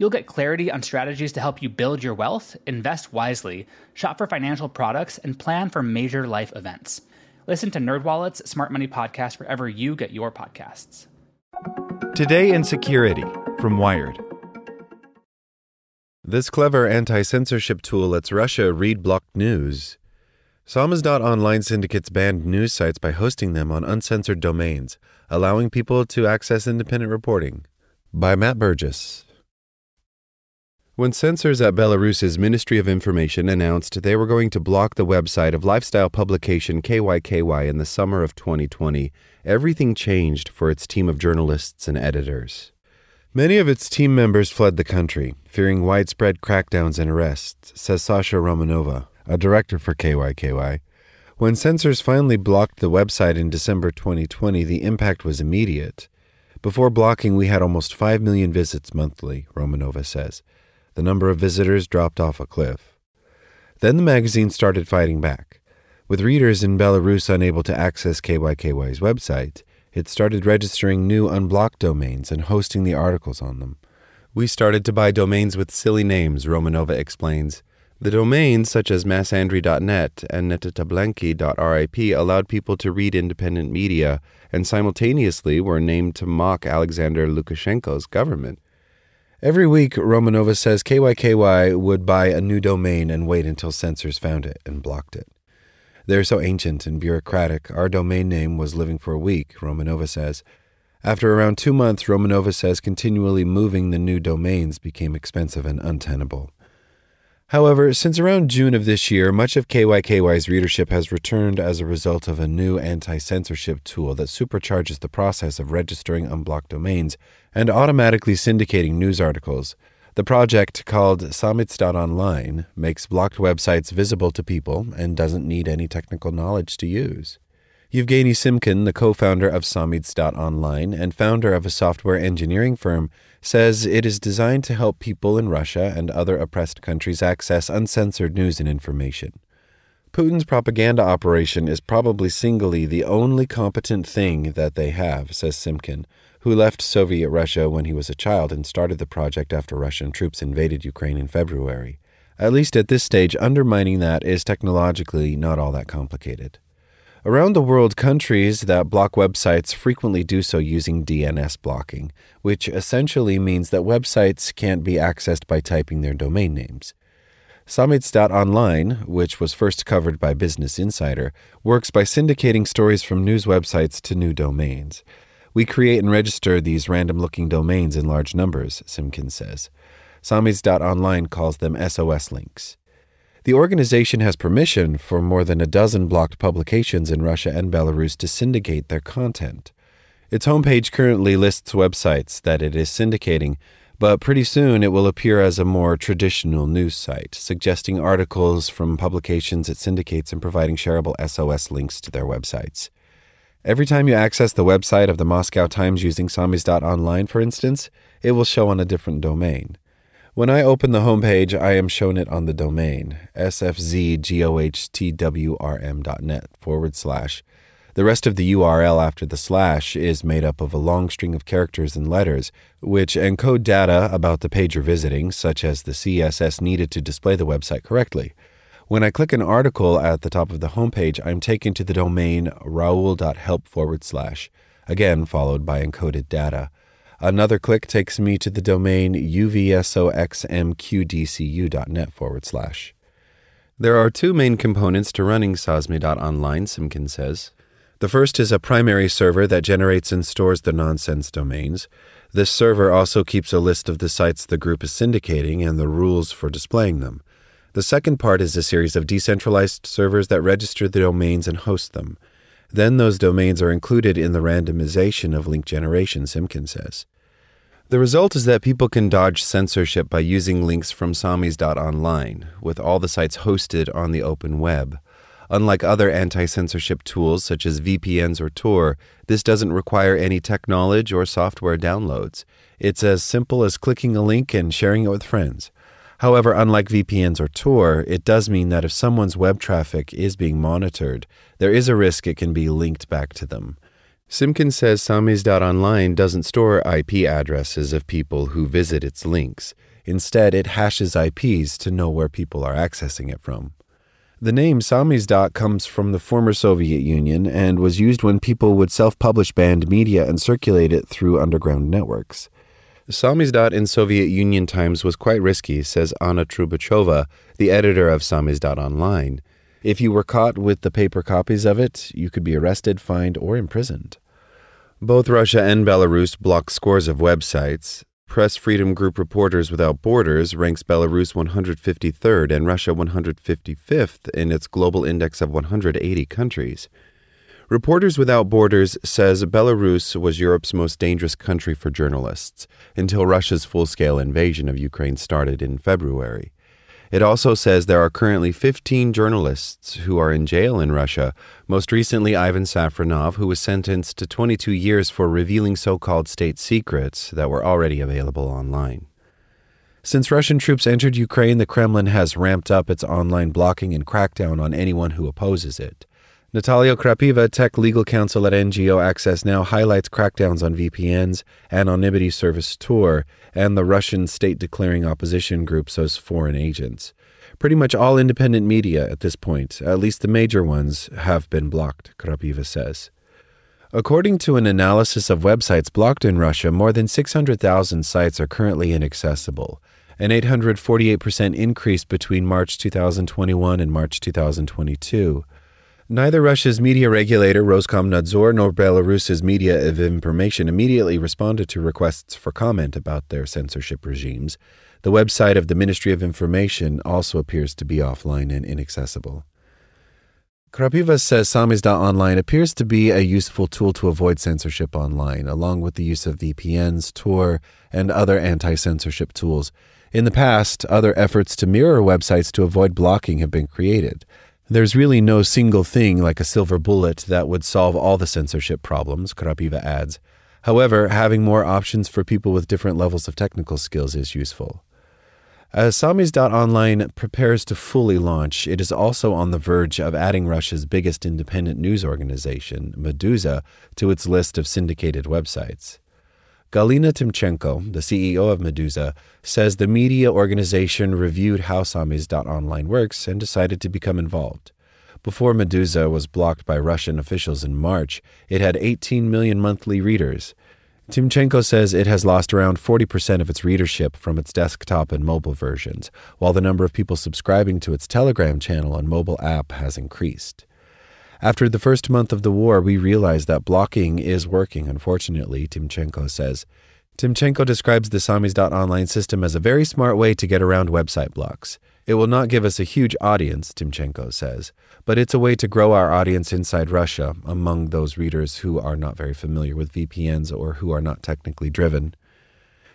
You'll get clarity on strategies to help you build your wealth, invest wisely, shop for financial products, and plan for major life events. Listen to NerdWallet's Smart Money Podcast wherever you get your podcasts. Today in Security from Wired. This clever anti censorship tool lets Russia read blocked news. Samizdat.online syndicates banned news sites by hosting them on uncensored domains, allowing people to access independent reporting. By Matt Burgess. When censors at Belarus's Ministry of Information announced they were going to block the website of lifestyle publication KYKY in the summer of 2020, everything changed for its team of journalists and editors. Many of its team members fled the country, fearing widespread crackdowns and arrests, says Sasha Romanova, a director for KYKY. When censors finally blocked the website in December 2020, the impact was immediate. Before blocking, we had almost 5 million visits monthly, Romanova says the number of visitors dropped off a cliff. Then the magazine started fighting back. With readers in Belarus unable to access KYKY's website, it started registering new unblocked domains and hosting the articles on them. We started to buy domains with silly names, Romanova explains. The domains, such as massandry.net and netatablenki.rip, allowed people to read independent media and simultaneously were named to mock Alexander Lukashenko's government. Every week, Romanova says KYKY would buy a new domain and wait until censors found it and blocked it. They're so ancient and bureaucratic, our domain name was living for a week, Romanova says. After around two months, Romanova says continually moving the new domains became expensive and untenable. However, since around June of this year, much of KYKY's readership has returned as a result of a new anti censorship tool that supercharges the process of registering unblocked domains and automatically syndicating news articles. The project, called Samizdat.online, makes blocked websites visible to people and doesn't need any technical knowledge to use. Yevgeny Simkin, the co founder of Samizdat.online and founder of a software engineering firm, says it is designed to help people in Russia and other oppressed countries access uncensored news and information. Putin's propaganda operation is probably singly the only competent thing that they have, says Simkin, who left Soviet Russia when he was a child and started the project after Russian troops invaded Ukraine in February. At least at this stage, undermining that is technologically not all that complicated. Around the world, countries that block websites frequently do so using DNS blocking, which essentially means that websites can't be accessed by typing their domain names. Samizdat.online, which was first covered by Business Insider, works by syndicating stories from news websites to new domains. We create and register these random looking domains in large numbers, Simkin says. Samizdat.online calls them SOS links. The organization has permission for more than a dozen blocked publications in Russia and Belarus to syndicate their content. Its homepage currently lists websites that it is syndicating, but pretty soon it will appear as a more traditional news site, suggesting articles from publications it syndicates and providing shareable SOS links to their websites. Every time you access the website of the Moscow Times using Samizdat.online, for instance, it will show on a different domain. When I open the homepage, I am shown it on the domain sfzgohtwrm.net forward slash. The rest of the URL after the slash is made up of a long string of characters and letters, which encode data about the page you're visiting, such as the CSS needed to display the website correctly. When I click an article at the top of the homepage, I'm taken to the domain raoul.help forward slash, again followed by encoded data. Another click takes me to the domain uvsoxmqdcu.net forward slash. There are two main components to running Samizdat.online, Simkin says. The first is a primary server that generates and stores the nonsense domains. This server also keeps a list of the sites the group is syndicating and the rules for displaying them. The second part is a series of decentralized servers that register the domains and host them. Then those domains are included in the randomization of link generation, Simkin says. The result is that people can dodge censorship by using links from Samizdat.online, with all the sites hosted on the open web. Unlike other anti censorship tools such as VPNs or Tor, this doesn't require any tech knowledge or software downloads. It's as simple as clicking a link and sharing it with friends. However, unlike VPNs or Tor, it does mean that if someone's web traffic is being monitored, there is a risk it can be linked back to them. Simkin says Samizdat.online doesn't store IP addresses of people who visit its links. Instead, it hashes IPs to know where people are accessing it from. The name Samizdat comes from the former Soviet Union and was used when people would self publish banned media and circulate it through underground networks. Samizdat in Soviet Union times was quite risky, says Anna Trubachova, the editor of Samizdat Online. If you were caught with the paper copies of it, you could be arrested, fined, or imprisoned. Both Russia and Belarus block scores of websites. Press Freedom Group Reporters Without Borders ranks Belarus 153rd and Russia 155th in its global index of 180 countries. Reporters Without Borders says Belarus was Europe's most dangerous country for journalists until Russia's full scale invasion of Ukraine started in February. It also says there are currently 15 journalists who are in jail in Russia, most recently Ivan Safronov, who was sentenced to 22 years for revealing so called state secrets that were already available online. Since Russian troops entered Ukraine, the Kremlin has ramped up its online blocking and crackdown on anyone who opposes it. Natalia Krapiva, tech legal counsel at NGO Access Now, highlights crackdowns on VPNs, anonymity service Tor, and the Russian state declaring opposition groups as foreign agents. Pretty much all independent media at this point, at least the major ones, have been blocked, Krapiva says. According to an analysis of websites blocked in Russia, more than 600,000 sites are currently inaccessible, an 848% increase between March 2021 and March 2022. Neither Russia's media regulator Roskomnadzor nor Belarus's media of information immediately responded to requests for comment about their censorship regimes. The website of the Ministry of Information also appears to be offline and inaccessible. Krapiva says Samizdat.online appears to be a useful tool to avoid censorship online, along with the use of VPNs, Tor, and other anti censorship tools. In the past, other efforts to mirror websites to avoid blocking have been created. There's really no single thing like a silver bullet that would solve all the censorship problems, Krapiva adds. However, having more options for people with different levels of technical skills is useful. As Samizdat.online prepares to fully launch, it is also on the verge of adding Russia's biggest independent news organization, Meduza, to its list of syndicated websites. Galina Timchenko, the CEO of Meduza, says the media organization reviewed how Samizdat.online works and decided to become involved. Before Meduza was blocked by Russian officials in March, it had 18 million monthly readers. Timchenko says it has lost around 40% of its readership from its desktop and mobile versions, while the number of people subscribing to its Telegram channel and mobile app has increased. After the first month of the war, we realized that blocking is working, unfortunately, Timchenko says. Timchenko describes the Samizdat.online system as a very smart way to get around website blocks. It will not give us a huge audience, Timchenko says, but it's a way to grow our audience inside Russia among those readers who are not very familiar with VPNs or who are not technically driven.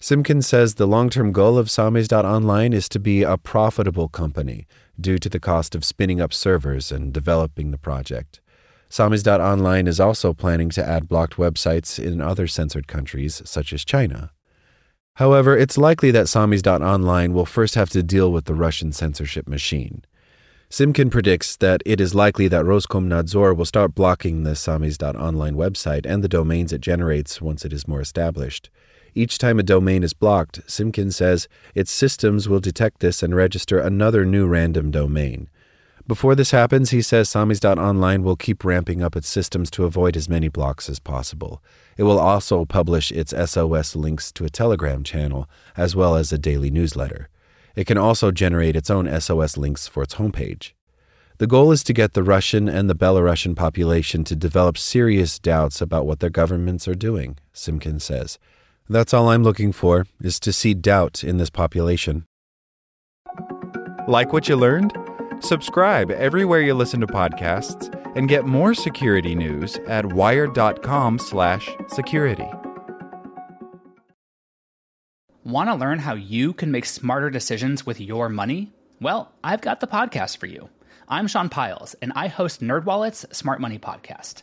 Simkin says the long term goal of Samizdat.online is to be a profitable company due to the cost of spinning up servers and developing the project. Samizdat.online is also planning to add blocked websites in other censored countries, such as China. However, it's likely that Samizdat.online will first have to deal with the Russian censorship machine. Simkin predicts that it is likely that Roskomnadzor will start blocking the Samizdat.online website and the domains it generates once it is more established. Each time a domain is blocked, Simkin says its systems will detect this and register another new random domain. Before this happens, he says Samizdat.online will keep ramping up its systems to avoid as many blocks as possible. It will also publish its SOS links to a Telegram channel, as well as a daily newsletter. It can also generate its own SOS links for its homepage. The goal is to get the Russian and the Belarusian population to develop serious doubts about what their governments are doing, Simkin says. That's all I'm looking for, is to see doubt in this population. Like what you learned? Subscribe everywhere you listen to podcasts and get more security news at wired.com/security. Want to learn how you can make smarter decisions with your money? Well, I've got the podcast for you. I'm Sean Pyles, and I host NerdWallet's Smart Money Podcast.